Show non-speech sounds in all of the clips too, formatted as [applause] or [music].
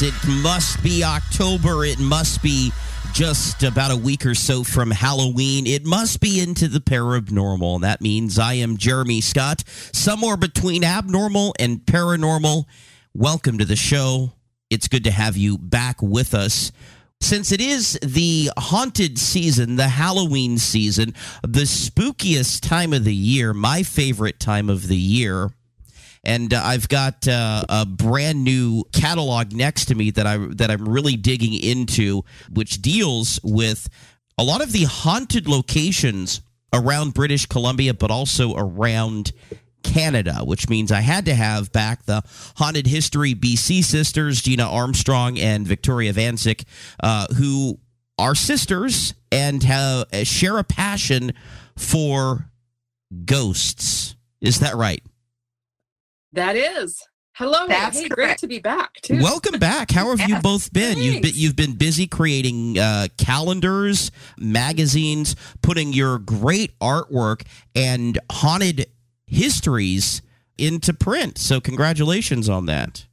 yes, it must be October. It must be just about a week or so from Halloween. It must be into the paranormal. That means I am Jeremy Scott, somewhere between abnormal and paranormal. Welcome to the show. It's good to have you back with us. Since it is the haunted season, the Halloween season, the spookiest time of the year, my favorite time of the year, and uh, I've got uh, a brand new catalog next to me that I that I'm really digging into, which deals with a lot of the haunted locations around British Columbia, but also around Canada, which means I had to have back the Haunted History BC sisters, Gina Armstrong and Victoria Vancek, uh, who are sisters and have, share a passion for ghosts. Is that right? That is. Hello. That's hey, great to be back too. Welcome back. How have you both been? You've been you've been busy creating uh, calendars, magazines, putting your great artwork and haunted histories into print. So congratulations on that.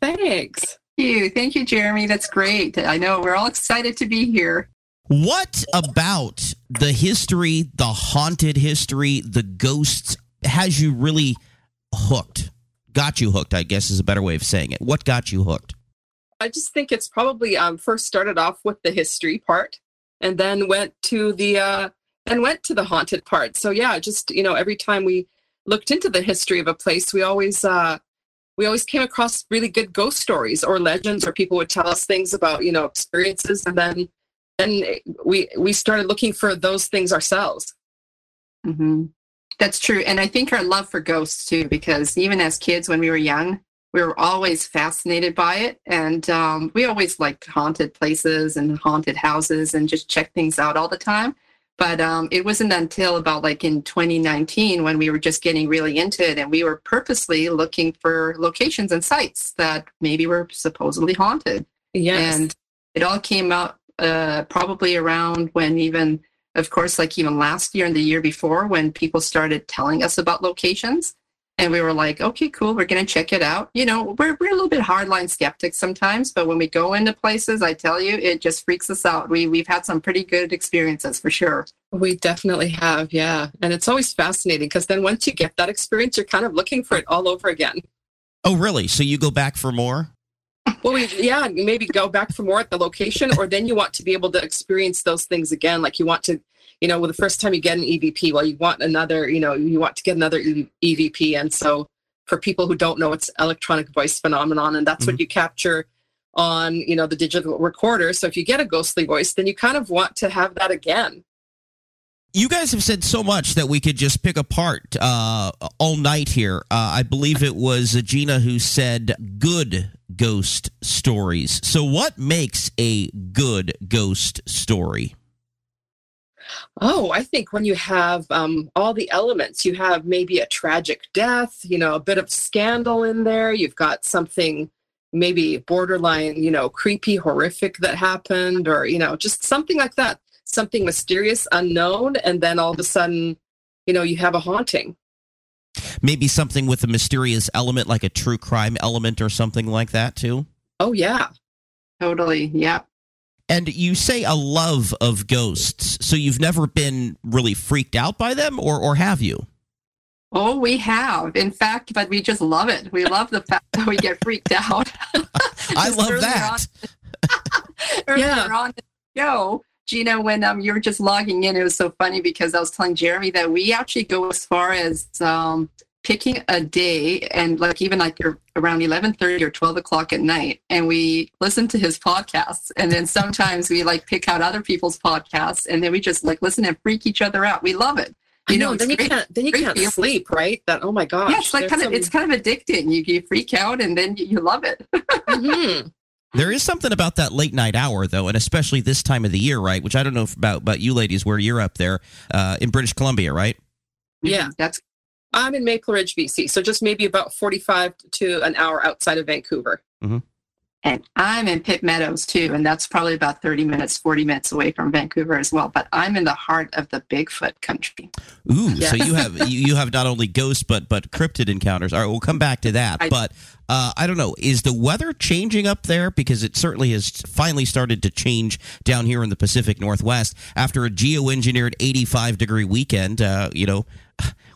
Thanks. Thank you. Thank you, Jeremy. That's great. I know we're all excited to be here. What about the history, the haunted history, the ghosts has you really hooked? Got you hooked, I guess is a better way of saying it. What got you hooked? I just think it's probably um first started off with the history part and then went to the uh and went to the haunted part. So yeah, just you know, every time we looked into the history of a place, we always uh we always came across really good ghost stories or legends or people would tell us things about, you know, experiences and then then we we started looking for those things ourselves. hmm That's true. And I think our love for ghosts too, because even as kids, when we were young, we were always fascinated by it. And um, we always liked haunted places and haunted houses and just check things out all the time. But um, it wasn't until about like in 2019 when we were just getting really into it and we were purposely looking for locations and sites that maybe were supposedly haunted. Yes. And it all came out uh, probably around when even, of course, like even last year and the year before, when people started telling us about locations. And we were like, okay, cool, we're going to check it out. You know, we're, we're a little bit hardline skeptics sometimes, but when we go into places, I tell you, it just freaks us out. We, we've had some pretty good experiences for sure. We definitely have, yeah. And it's always fascinating because then once you get that experience, you're kind of looking for it all over again. Oh, really? So you go back for more? Well, we, yeah, maybe go back for more at the location, or then you want to be able to experience those things again. Like you want to, you know, well, the first time you get an EVP, well, you want another, you know, you want to get another EVP. And so for people who don't know, it's electronic voice phenomenon, and that's what you capture on, you know, the digital recorder. So if you get a ghostly voice, then you kind of want to have that again. You guys have said so much that we could just pick apart uh, all night here. Uh, I believe it was Gina who said good ghost stories. So, what makes a good ghost story? Oh, I think when you have um, all the elements, you have maybe a tragic death, you know, a bit of scandal in there. You've got something maybe borderline, you know, creepy, horrific that happened, or, you know, just something like that, something mysterious, unknown. And then all of a sudden, you know, you have a haunting. Maybe something with a mysterious element, like a true crime element or something like that, too. Oh, yeah. Totally. Yeah. And you say a love of ghosts, so you've never been really freaked out by them, or or have you? Oh, we have. In fact, but we just love it. We love the fact that we get freaked out. [laughs] I love that. On, [laughs] earlier yeah. on the show, Gina, when um, you were just logging in, it was so funny because I was telling Jeremy that we actually go as far as um, picking a day and like even like around 11.30 or 12 o'clock at night and we listen to his podcasts and then sometimes we like pick out other people's podcasts and then we just like listen and freak each other out. We love it. You know, know then you can't then you can't sleep right? That oh my gosh yeah it's like kind some... of it's kind of addicting. You, you freak out and then you, you love it. Mm-hmm. There is something about that late night hour, though, and especially this time of the year, right? Which I don't know about about you ladies, where you're up there uh, in British Columbia, right? Yeah, that's I'm in Maple Ridge, BC, so just maybe about 45 to an hour outside of Vancouver. Mm-hmm. And I'm in Pitt Meadows too, and that's probably about 30 minutes, 40 minutes away from Vancouver as well. But I'm in the heart of the Bigfoot country. Ooh, yes. so you have you, you have not only ghosts but but cryptid encounters. All right, we'll come back to that. I, but uh, I don't know, is the weather changing up there? Because it certainly has finally started to change down here in the Pacific Northwest after a geoengineered 85 degree weekend. Uh, you know,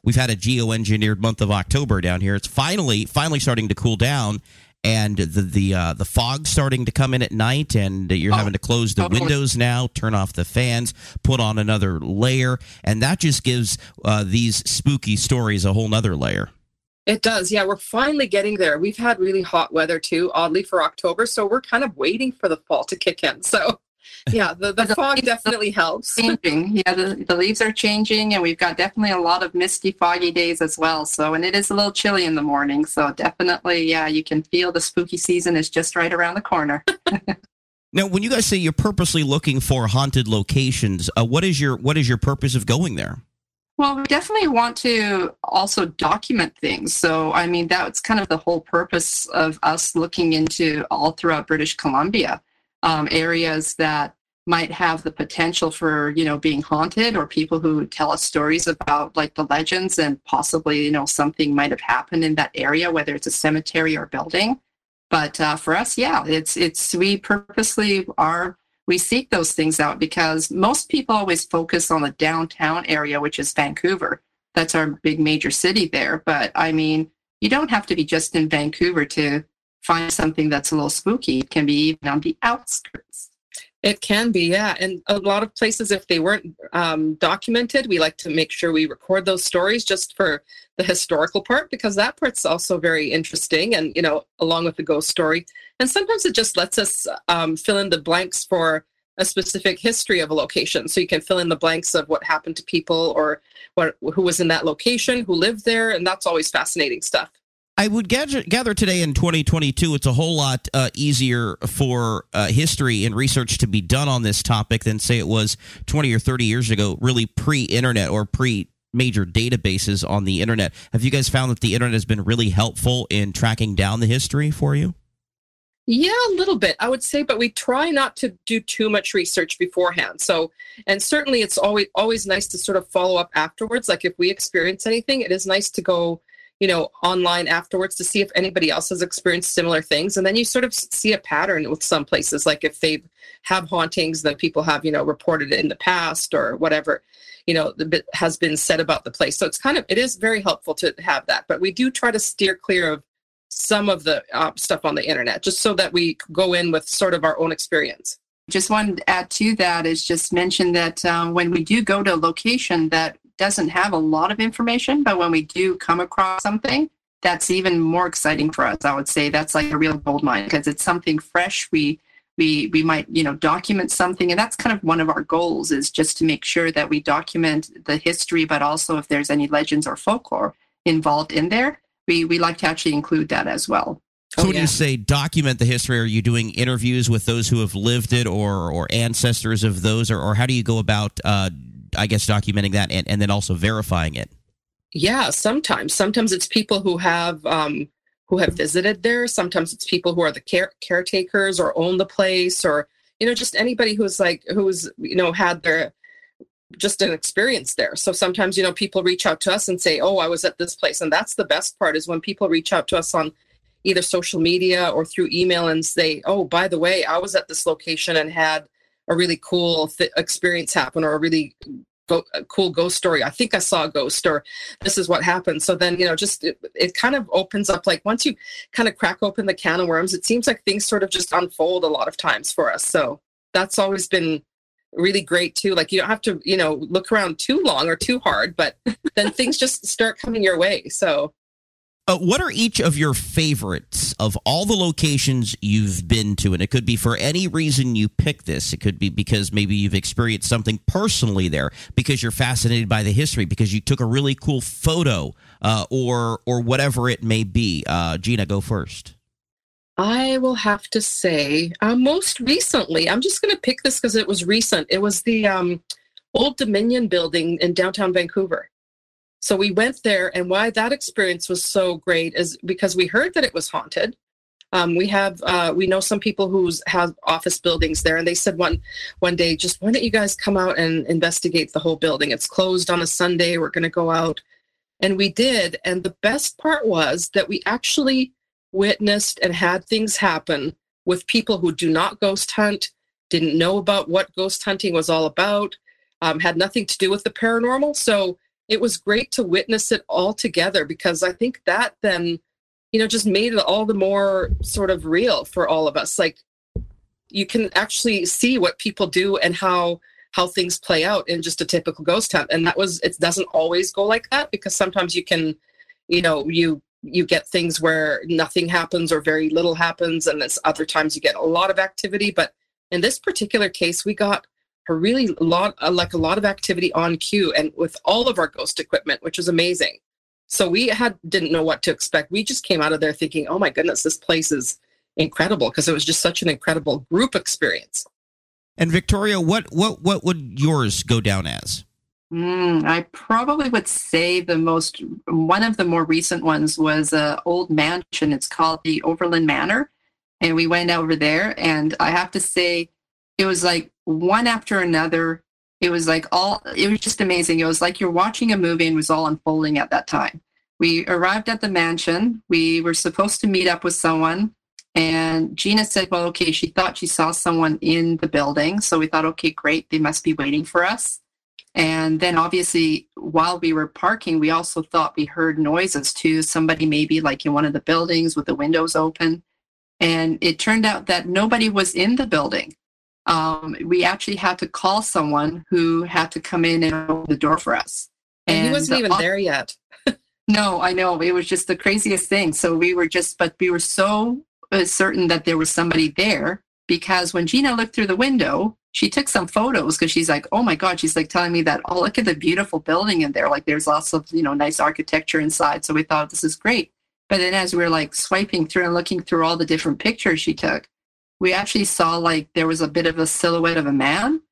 we've had a geoengineered month of October down here. It's finally finally starting to cool down, and the the uh, the fog starting to come in at night, and you're oh, having to close the totally. windows now, turn off the fans, put on another layer, and that just gives uh, these spooky stories a whole nother layer. It does. Yeah, we're finally getting there. We've had really hot weather too, oddly for October, so we're kind of waiting for the fall to kick in. So yeah, the, the, the fog definitely helps. Changing. Yeah, the, the leaves are changing, and we've got definitely a lot of misty, foggy days as well. So, and it is a little chilly in the morning. So, definitely, yeah, you can feel the spooky season is just right around the corner. [laughs] now, when you guys say you're purposely looking for haunted locations, uh, what is your what is your purpose of going there? Well, we definitely want to also document things. So, I mean, that's kind of the whole purpose of us looking into all throughout British Columbia um, areas that might have the potential for you know being haunted or people who tell us stories about like the legends and possibly you know something might have happened in that area whether it's a cemetery or building. But uh, for us yeah it's it's we purposely are we seek those things out because most people always focus on the downtown area which is vancouver. That's our big major city there. But i mean you don't have to be just in vancouver to find something that's a little spooky. It can be even on the outskirts. It can be, yeah. And a lot of places, if they weren't um, documented, we like to make sure we record those stories just for the historical part because that part's also very interesting and, you know, along with the ghost story. And sometimes it just lets us um, fill in the blanks for a specific history of a location. So you can fill in the blanks of what happened to people or what, who was in that location, who lived there. And that's always fascinating stuff. I would gather, gather today in 2022, it's a whole lot uh, easier for uh, history and research to be done on this topic than, say, it was 20 or 30 years ago, really pre internet or pre major databases on the internet. Have you guys found that the internet has been really helpful in tracking down the history for you? Yeah, a little bit, I would say, but we try not to do too much research beforehand. So, and certainly it's always always nice to sort of follow up afterwards. Like if we experience anything, it is nice to go you know, online afterwards to see if anybody else has experienced similar things. And then you sort of see a pattern with some places, like if they have hauntings that people have, you know, reported in the past or whatever, you know, has been said about the place. So it's kind of, it is very helpful to have that. But we do try to steer clear of some of the uh, stuff on the internet just so that we go in with sort of our own experience just wanted to add to that is just mention that um, when we do go to a location that doesn't have a lot of information, but when we do come across something, that's even more exciting for us. I would say that's like a real gold mine because it's something fresh. We we we might you know document something and that's kind of one of our goals is just to make sure that we document the history but also if there's any legends or folklore involved in there we we like to actually include that as well so Oh, when yeah. you say document the history, are you doing interviews with those who have lived it or or ancestors of those, or, or how do you go about, uh, I guess, documenting that and, and then also verifying it? Yeah, sometimes. Sometimes it's people who have um, who have visited there. Sometimes it's people who are the care- caretakers or own the place, or you know, just anybody who's like who's you know had their just an experience there. So sometimes you know people reach out to us and say, "Oh, I was at this place," and that's the best part is when people reach out to us on either social media or through email and say, "Oh, by the way, I was at this location and had a really cool th- experience happen, or a really go- a cool ghost story. I think I saw a ghost, or this is what happened." So then, you know, just it, it kind of opens up. Like once you kind of crack open the can of worms, it seems like things sort of just unfold a lot of times for us. So that's always been really great too. Like you don't have to, you know, look around too long or too hard, but [laughs] then things just start coming your way. So Uh, what are each of your favorites of all the locations you've been to? And it could be for any reason you pick this. It could be because maybe you've experienced something personally there, because you're fascinated by the history, because you took a really cool photo, uh, or or whatever it may be. Uh, Gina, go first. I will have to say, uh, most recently, I'm just going to pick this because it was recent. It was the um, Old Dominion building in downtown Vancouver. So we went there, and why that experience was so great is because we heard that it was haunted. Um, we have uh, we know some people who have office buildings there, and they said one one day, just why don't you guys come out and investigate the whole building? It's closed on a Sunday. We're going to go out, and we did. And the best part was that we actually witnessed and had things happen with people who do not ghost hunt, didn't know about what ghost hunting was all about, um, had nothing to do with the paranormal. So it was great to witness it all together because I think that then, you know, just made it all the more sort of real for all of us. Like you can actually see what people do and how how things play out in just a typical ghost hunt and that was it doesn't always go like that because sometimes you can you know you you get things where nothing happens or very little happens and there's other times you get a lot of activity but in this particular case we got a really lot uh, like a lot of activity on cue and with all of our ghost equipment which was amazing so we had didn't know what to expect we just came out of there thinking oh my goodness this place is incredible because it was just such an incredible group experience And Victoria, what what what would yours go down as? Mm, I probably would say the most one of the more recent ones was a old mansion. It's called the Overland Manor, and we went over there. And I have to say, it was like one after another. It was like all. It was just amazing. It was like you're watching a movie and it was all unfolding at that time. We arrived at the mansion. We were supposed to meet up with someone. And Gina said, well, okay, she thought she saw someone in the building. So we thought, okay, great. They must be waiting for us. And then obviously, while we were parking, we also thought we heard noises too. Somebody maybe like in one of the buildings with the windows open. And it turned out that nobody was in the building. Um, we actually had to call someone who had to come in and open the door for us. and, he wasn't even there yet [laughs] no, I know. It was just the craziest thing. So we were just, but we were so uh, certain that there was somebody there because when Gina looked through the window, she took some photos because she's like, oh my God, she's like telling me that, oh, look at the beautiful building in there. Like there's lots of, you know, nice architecture inside. So we thought this is great. But then as we were like swiping through and looking through all the different pictures she took, we actually saw like there was a bit of a silhouette of a man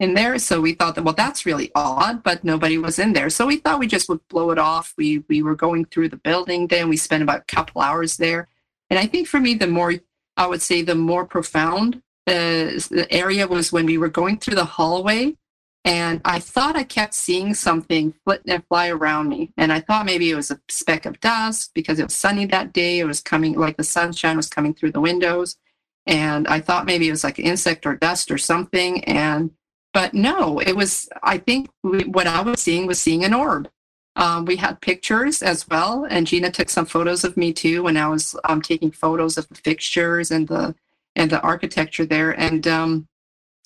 in there. So we thought that, well, that's really odd, but nobody was in there. So we thought we just would blow it off. We we were going through the building then. We spent about a couple hours there. And I think for me, the more I would say the more profound uh, the area was when we were going through the hallway. And I thought I kept seeing something flit and fly around me. And I thought maybe it was a speck of dust because it was sunny that day. It was coming like the sunshine was coming through the windows. And I thought maybe it was like an insect or dust or something. And but no, it was. I think we, what I was seeing was seeing an orb. Um, we had pictures as well, and Gina took some photos of me too when I was um, taking photos of the fixtures and the and the architecture there. And um,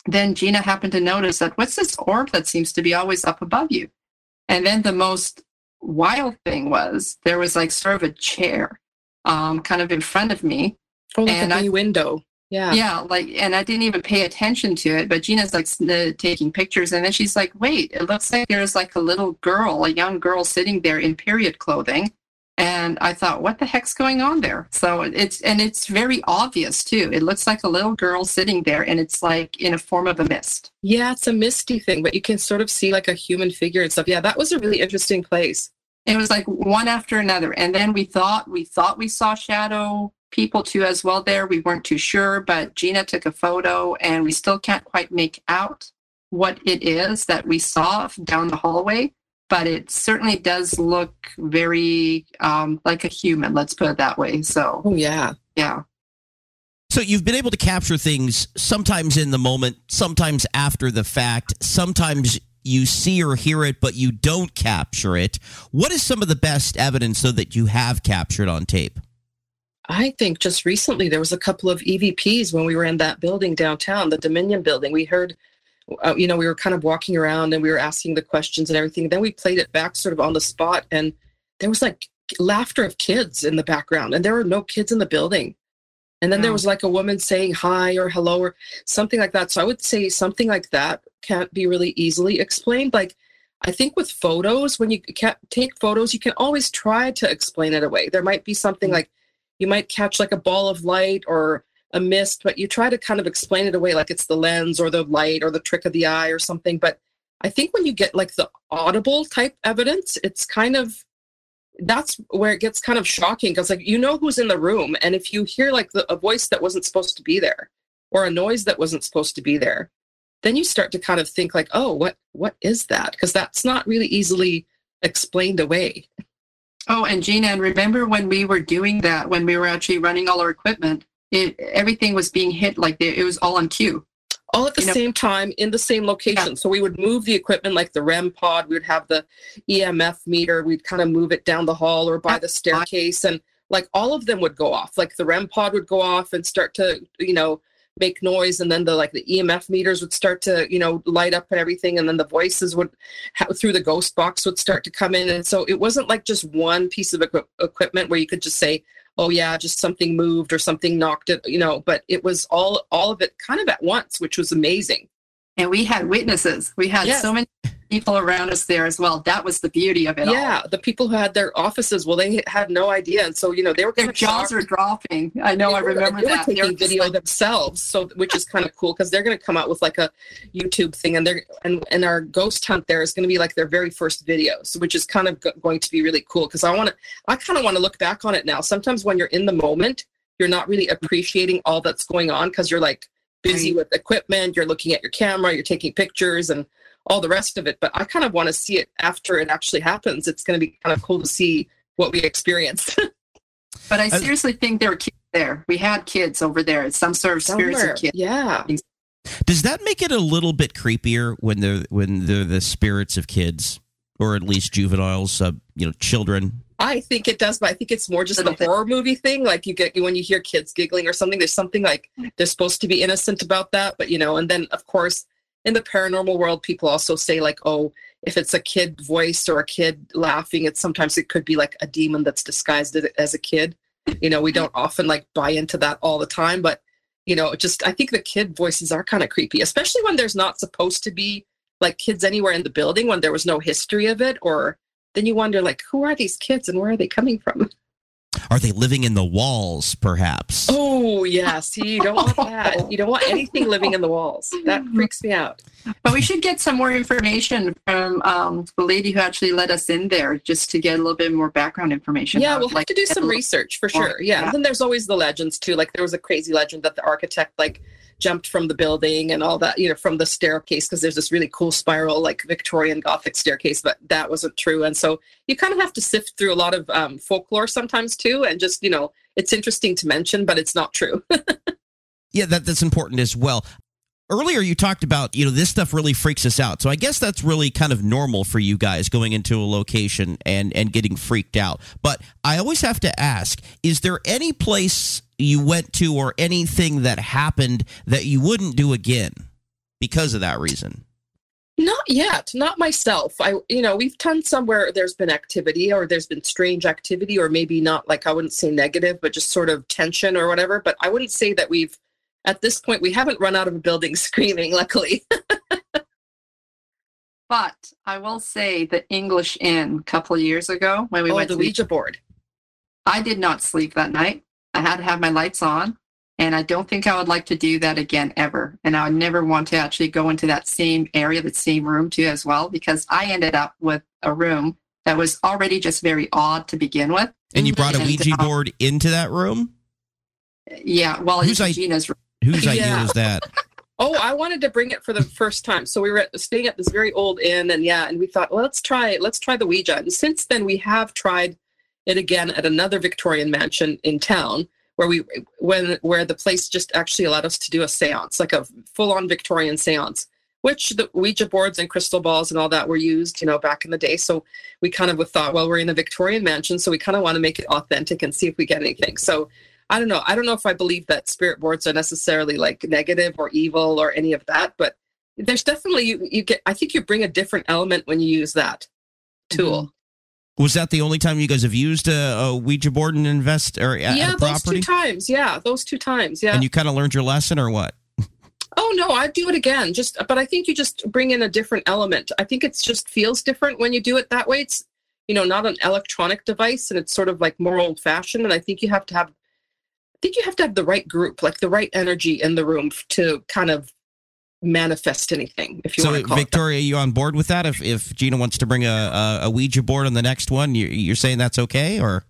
then Gina happened to notice that what's this orb that seems to be always up above you? And then the most wild thing was there was like sort of a chair, um, kind of in front of me, oh like And a I- window Yeah. Yeah, like, and I didn't even pay attention to it. But Gina's like s- uh, taking pictures, and then she's like, "Wait, it looks like there's like a little girl, a young girl, sitting there in period clothing." And I thought, "What the heck's going on there?" So it's and it's very obvious too. It looks like a little girl sitting there, and it's like in a form of a mist. Yeah, it's a misty thing, but you can sort of see like a human figure and stuff. Yeah, that was a really interesting place. It was like one after another, and then we thought we thought we saw shadow people too as well there. We weren't too sure, but Gina took a photo, and we still can't quite make out what it is that we saw down the hallway. But it certainly does look very um, like a human. Let's put it that way. So Oh yeah. yeah, So you've been able to capture things sometimes in the moment, sometimes after the fact, sometimes you see or hear it, but you don't capture it. What is some of the best evidence, though, that you have captured on tape? I think just recently there was a couple of EVPs when we were in that building downtown, the Dominion building. We heard, uh, you know, we were kind of walking around and we were asking the questions and everything. Then we played it back sort of on the spot, and there was like laughter of kids in the background, and there were no kids in the building. And then there was like a woman saying hi or hello or something like that. So I would say something like that can't be really easily explained. Like, I think with photos, when you can't take photos, you can always try to explain it away. There might be something like you might catch like a ball of light or a mist, but you try to kind of explain it away like it's the lens or the light or the trick of the eye or something. But I think when you get like the audible type evidence, it's kind of that's where it gets kind of shocking because like you know who's in the room and if you hear like the, a voice that wasn't supposed to be there or a noise that wasn't supposed to be there then you start to kind of think like oh what what is that because that's not really easily explained away Oh, and Gina, and remember when we were doing that, when we were actually running all our equipment, it everything was being hit like they, it was all on cue. all at the You know- same time in the same location. So we would move the equipment like the REM pod, we would have the EMF meter, we'd kind of move it down the hall or by the staircase and like all of them would go off. Like the REM pod would go off and start to, you know, make noise and then the like the EMF meters would start to, you know, light up and everything and then the voices would ha- through the ghost box would start to come in and so it wasn't like just one piece of equi- equipment where you could just say oh yeah just something moved or something knocked it you know but it was all all of it kind of at once which was amazing And we had witnesses. We had Yes. so many people around us there as well. That was the beauty of it all. yeah the people who had their offices well they had no idea and so you know they were Their jaws shocked. were dropping. I know, They I were- remember they that. They were taking just video like, themselves so which is kind of cool because they're going to come out with like a youtube thing and they're and, and our ghost hunt there is going to be like their very first videos which is kind of go- going to be really cool because i want to i kind of want to look back on it now sometimes when you're in the moment you're not really appreciating all that's going on because you're like busy with equipment you're looking at your camera you're taking pictures and all the rest of it but i kind of want to see it after it actually happens it's going to be kind of cool to see what we experience. [laughs] but I seriously think there were kids there. We had kids over there. Some sort of spirits Somewhere. of kids. yeah Does that make it a little bit creepier when they're when they're the spirits of kids, or at least juveniles, uh, you know, children? I think it does, but I think it's more just the horror movie thing. Like you get when you hear kids giggling or something, there's something like they're supposed to be innocent about that, but you know, and then of course in the paranormal world, people also say like, oh, if it's a kid voice or a kid laughing, it's sometimes it could be like a demon that's disguised as- as a kid. You know, we mm-hmm. don't often like buy into that all the time, but you know, just I think the kid voices are kind of creepy, especially when there's not supposed to be like kids anywhere in the building when there was no history of it or then you wonder like who are these kids and where are they coming from Are they living in the walls, perhaps? oh yeah see you don't want that you don't want anything living in the walls that freaks me out But we should get some more information from um, the lady who actually let us in there just to get a little bit more background information. yeah How- we'll have like, to do some research for more, sure yeah yeah. and then there's always the legends too like there was a crazy legend that the architect like jumped from the building and all that you know from the staircase because there's this really cool spiral like victorian gothic staircase but that wasn't true and so you kind of have to sift through a lot of um, folklore sometimes too and just you know it's interesting to mention but it's not true [laughs] Yeah, that, that's important as well. Earlier, you talked about, you know, this stuff really freaks us out. So I guess that's really kind of normal for you guys going into a location and, and getting freaked out. But I always have to ask is there any place you went to or anything that happened that you wouldn't do again because of that reason? Not yet, not myself. I, you know, we've done somewhere there's been activity or there's been strange activity, or maybe not like I wouldn't say negative, but just sort of tension or whatever. But I wouldn't say that we've at this point, we haven't run out of a building [laughs] screaming, luckily. But I will say the English Inn a couple of years ago when we oh, went the to the Ouija board. I did not sleep that night. I had to have my lights on. And I don't think I would like to do that again ever. And I would never want to actually go into that same area, the same room too, as well, because I ended up with a room that was already just very odd to begin with. And you brought a And, Ouija uh, board into that room? Yeah, well, Whose it's i- Gina's room. Whose idea Yeah. was that? [laughs] Oh, I wanted to bring it for the first time. So we were at, staying at this very old inn, and yeah, and we thought, well, let's try it. Let's try the Ouija. And since then, we have tried it again at another Victorian mansion in town, where we when where the place just actually allowed us to do a séance, like a full-on Victorian séance, which the Ouija boards and crystal balls and all that were used, you know, back in the day. So we kind of thought, well, we're in a Victorian mansion, so we kind of want to make it authentic and see if we get anything. So I don't know. I don't know if I believe that spirit boards are necessarily like negative or evil or any of that, but there's definitely you, you get. I think you bring a different element when you use that tool. Mm-hmm. Was that the only time you guys have used a, a Ouija board and invest or at yeah, a those two times. Yeah, those two times. Yeah. And you kind of learned your lesson, or what? oh no, I'd do it again. Just, but I think you just bring in a different element. I think it's just feels different when you do it that way. It's you know not an electronic device, and it's sort of like more old fashioned. And I think you have to have, I think you have to have the right group, like the right energy in the room to kind of manifest anything. If you So, want to call it that. Victoria, you on board with that? If if Gina wants to bring a, a, a Ouija board on the next one, you, you're saying that's okay, or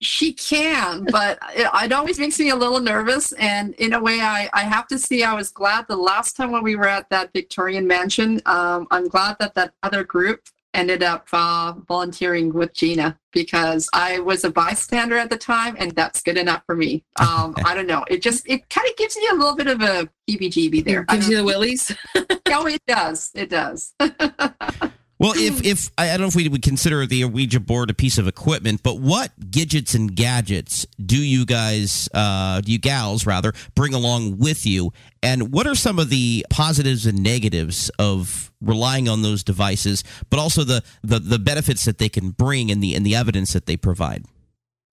She can, but it, it always makes me a little nervous. And in a way, I, I have to see, I was glad the last time when we were at that Victorian mansion, um, I'm glad that that other group ended up uh, volunteering with Gina because I was a bystander at the time, and that's good enough for me. Um, [laughs] I don't know. It just, it kind of gives me a little bit of a heebie-jeebie there. I Gives you the willies. [laughs] oh, it does. It does. [laughs] well, if if I don't know if we would consider the Ouija board a piece of equipment, but what gadgets and gadgets do you guys, uh, do you gals rather, bring along with you, and what are some of the positives and negatives of relying on those devices, but also the the, the benefits that they can bring and the and the evidence that they provide?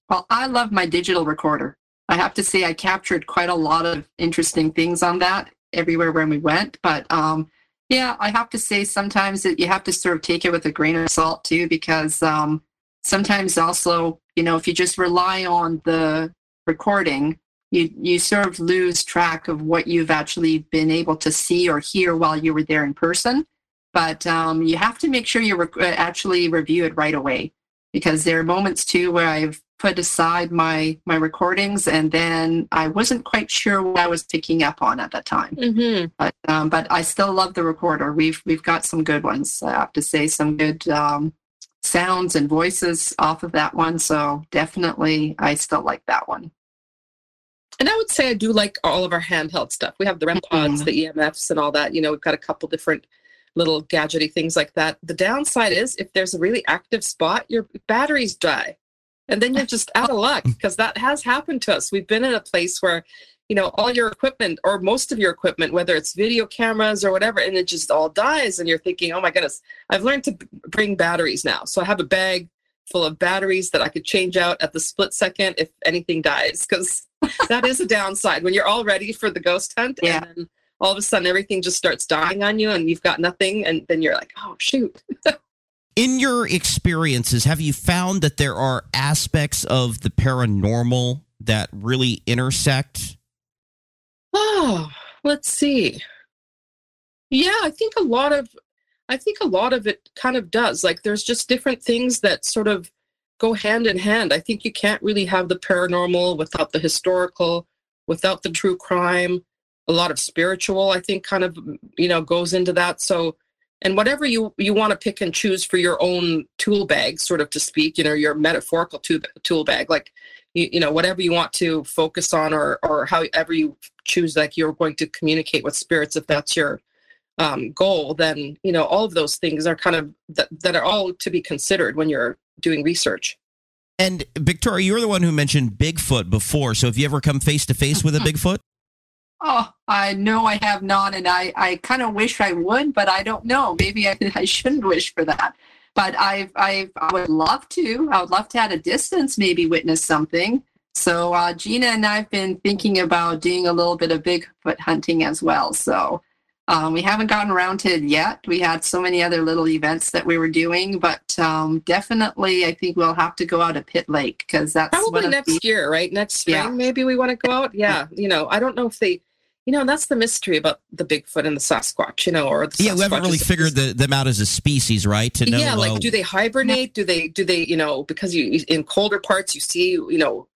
Well, I love my digital recorder. I have to say, I captured quite a lot of interesting things on that everywhere when we went. But um, yeah, I have to say, sometimes that you have to sort of take it with a grain of salt too, because um, sometimes also, you know, if you just rely on the recording, you you sort of lose track of what you've actually been able to see or hear while you were there in person. But um, you have to make sure you rec- actually review it right away because there are moments too where I've put aside my my recordings and then I wasn't quite sure what I was picking up on at that time. Mm-hmm. But um, but I still love the recorder. We've we've got some good ones. I have to say some good um, sounds and voices off of that one. So definitely, I still like that one. And I would say I do like all of our handheld stuff. We have the REM pods, Mhm. the EMFs, and all that. You know, we've got a couple different little gadgety things like that. The downside is if there's a really active spot, your batteries die. And then you're just out of luck [laughs] because that has happened to us. We've been in a place where, you know, all your equipment or most of your equipment, whether it's video cameras or whatever, and it just all dies. And you're thinking, oh my goodness, I've learned to b- bring batteries now. So I have a bag full of batteries that I could change out at the split second if anything dies because [laughs] that is a downside when you're all ready for the ghost hunt Yeah. and then all of a sudden everything just starts dying on you and you've got nothing and then you're like oh shoot. [laughs] In your experiences, have you found that there are aspects of the paranormal that really intersect? oh let's see. Yeah i think a lot of i think a lot of it kind of does. Like there's just different things that sort of go hand in hand. I think you can't really have the paranormal without the historical without the true crime a lot of spiritual i think kind of you know goes into that so and whatever you you want to pick and choose for your own tool bag sort of to speak you know your metaphorical tool, tool bag like you, you know whatever you want to focus on or or however you choose like you're going to communicate with spirits if that's your um, goal then you know all of those things are kind of that, that are all to be considered when you're doing research And Victoria, you're the one who mentioned Bigfoot before. So have you ever come face to face with a [laughs] Bigfoot? Oh, I know I have not, and I, I kind of wish I would, but I don't know. Maybe I, [laughs] I shouldn't wish for that. But I've, I've, I would love to. I would love to at a distance maybe witness something. So uh, Gina and I've been thinking about doing a little bit of Bigfoot hunting as well. So um, we haven't gotten around to it yet. We had so many other little events that we were doing, but um, definitely I think we'll have to go out to Pitt Lake because that's Probably next the, year, right? Next spring, Yeah. maybe we want to go out. Yeah, you know, I don't know if they, you know, that's the mystery about the Bigfoot and the Sasquatch, you know, or the Yeah, we haven't really figured the, them out as a species, right? To know, yeah, uh, like do they hibernate? Do they do they you know because you in colder parts you see you know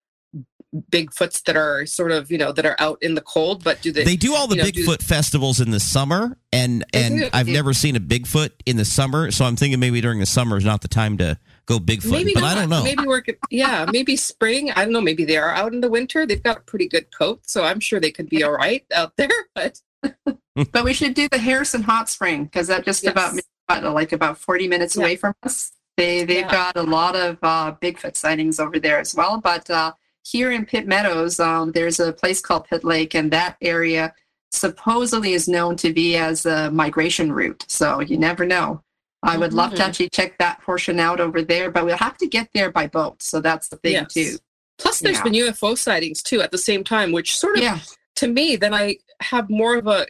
Bigfoots that are sort of you know that are out in the cold, but do they? they do all the you know, do- Bigfoot festivals in the summer, and and do. I've never seen a Bigfoot in the summer, so I'm thinking maybe during the summer is not the time to go Bigfoot. maybe but not. I don't know. Maybe we're yeah, maybe spring. I don't know. Maybe they are out in the winter. They've got a pretty good coat, so I'm sure they could be all right out [laughs] there. But [laughs] But we should do the Harrison Hot Spring because that just Yes. about about like about 40 minutes Yeah. away from us. They they've Yeah. got a lot of uh, Bigfoot sightings over there as well. But uh, here in Pitt Meadows, um, there's a place called Pitt Lake, and that area supposedly is known to be as a migration route. So you never know. I would love to Mhm. actually check that portion out over there, but we'll have to get there by boat. So that's the thing Yes. too. plus, there's Yeah. been UFO sightings too at the same time, which sort of Yeah. to me, then I have more of a.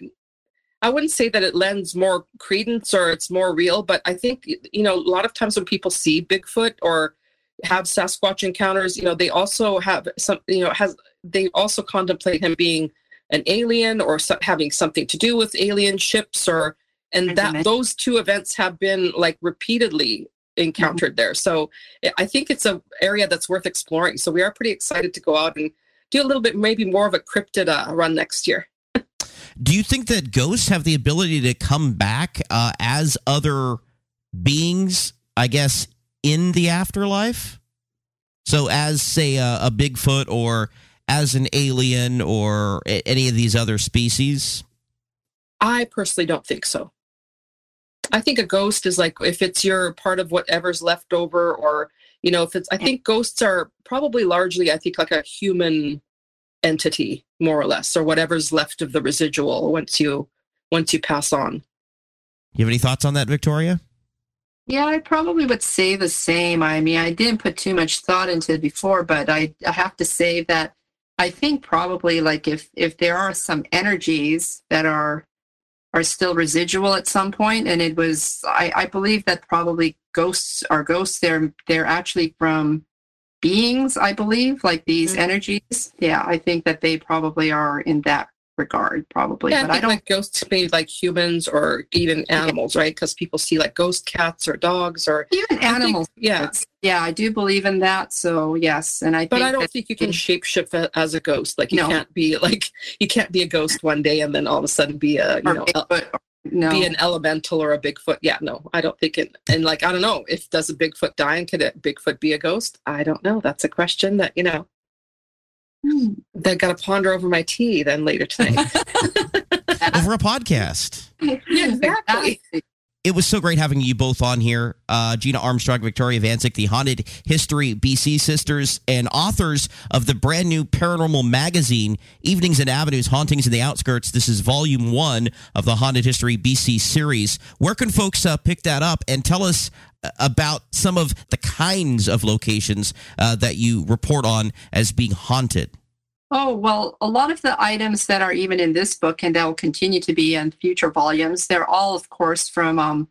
I wouldn't say that it lends more credence or it's more real, but I think you know a lot of times when people see Bigfoot or have Sasquatch encounters, you know they also have some, you know, has they also contemplate him being an alien or so, having something to do with alien ships or and that those two events have been like repeatedly encountered there. So I- I think it's a area that's worth exploring. So we are pretty excited to go out and do a little bit maybe more of a cryptid uh, run next year. Do you think that ghosts have the ability to come back uh, as other beings? I guess in the afterlife. So, as say a, a Bigfoot or as an alien or any of these other species. I personally don't think so. I think a ghost is like if it's your part of whatever's left over, or you know, if it's. I think ghosts are probably largely, I think, like a human entity, more or less, or whatever's left of the residual once you once you pass on. You have any thoughts on that, Victoria? Yeah, I probably would say the same. I mean, I didn't put too much thought into it before, but I, I have to say that I think probably like if if there are some energies that are are still residual at some point, and it was I, I believe that probably ghosts are ghosts. They're they're actually from beings, I believe, like these Mhm. energies. Yeah, I think that they probably are in that regard, probably. Yeah, but I I don't like ghosts be like humans or even animals, right? Because people see like ghost cats or dogs or even I think- animals. yeah, yeah, I do believe in that. So yes, and I but I don't that- think you can shapeshift as a ghost. Like you No. can't be like you can't be a ghost one day and then all of a sudden be a you or know Bigfoot, no. be an elemental or a Bigfoot. Yeah, no, I don't think it. And like I don't know if does a Bigfoot die and could a Bigfoot be a ghost? I don't know. That's a question that you know. That got to ponder over my tea then later tonight. [laughs] Over a podcast. Yeah, exactly. It was so great having you both on here. Uh, Gina Armstrong, Victoria Vancek, the Haunted History BC sisters, and authors of the brand new paranormal magazine, Evenings and Avenues Hauntings in the Outskirts. This is volume one of the Haunted History BC series. Where can folks uh, pick that up and tell us about some of the kinds of locations uh, that you report on as being haunted? Oh, well, a lot of the items that are even in this book and that will continue to be in future volumes, they're all, of course, from um,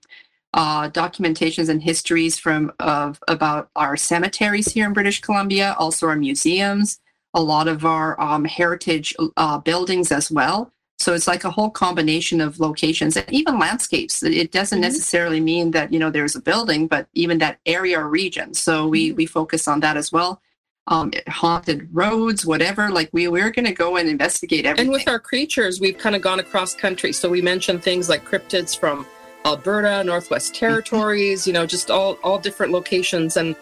uh, documentations and histories from of about our cemeteries here in British Columbia, also our museums, a lot of our um, heritage uh, buildings as well. So it's like a whole combination of locations and even landscapes. It doesn't Mhm. necessarily mean that you know there's a building, but even that area or region. So we we focus on that as well um, haunted roads, whatever. Like we we're going to go and investigate everything. and with our creatures, we've kind of gone across country. So we mentioned things like cryptids from Alberta, Northwest Territories, you know, just all all different locations and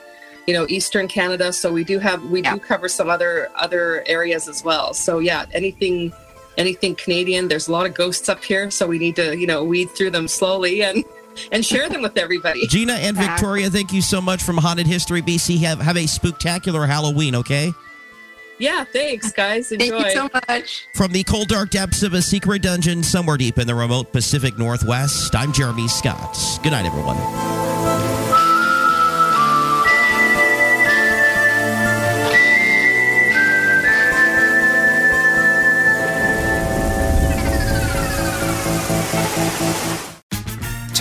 you know eastern canada so we do have we Yeah. do cover some other other areas as well so yeah anything anything canadian there's a lot of ghosts up here so we need to you know weed through them slowly and and share them with everybody [laughs] Gina and Victoria, thank you so much from Haunted History BC. Have, have a spectacular Halloween, okay? yeah thanks guys Thank you so much. From the cold, dark depths of a secret dungeon somewhere deep in the remote Pacific Northwest, I'm Jeremy Scott. Good night, everyone.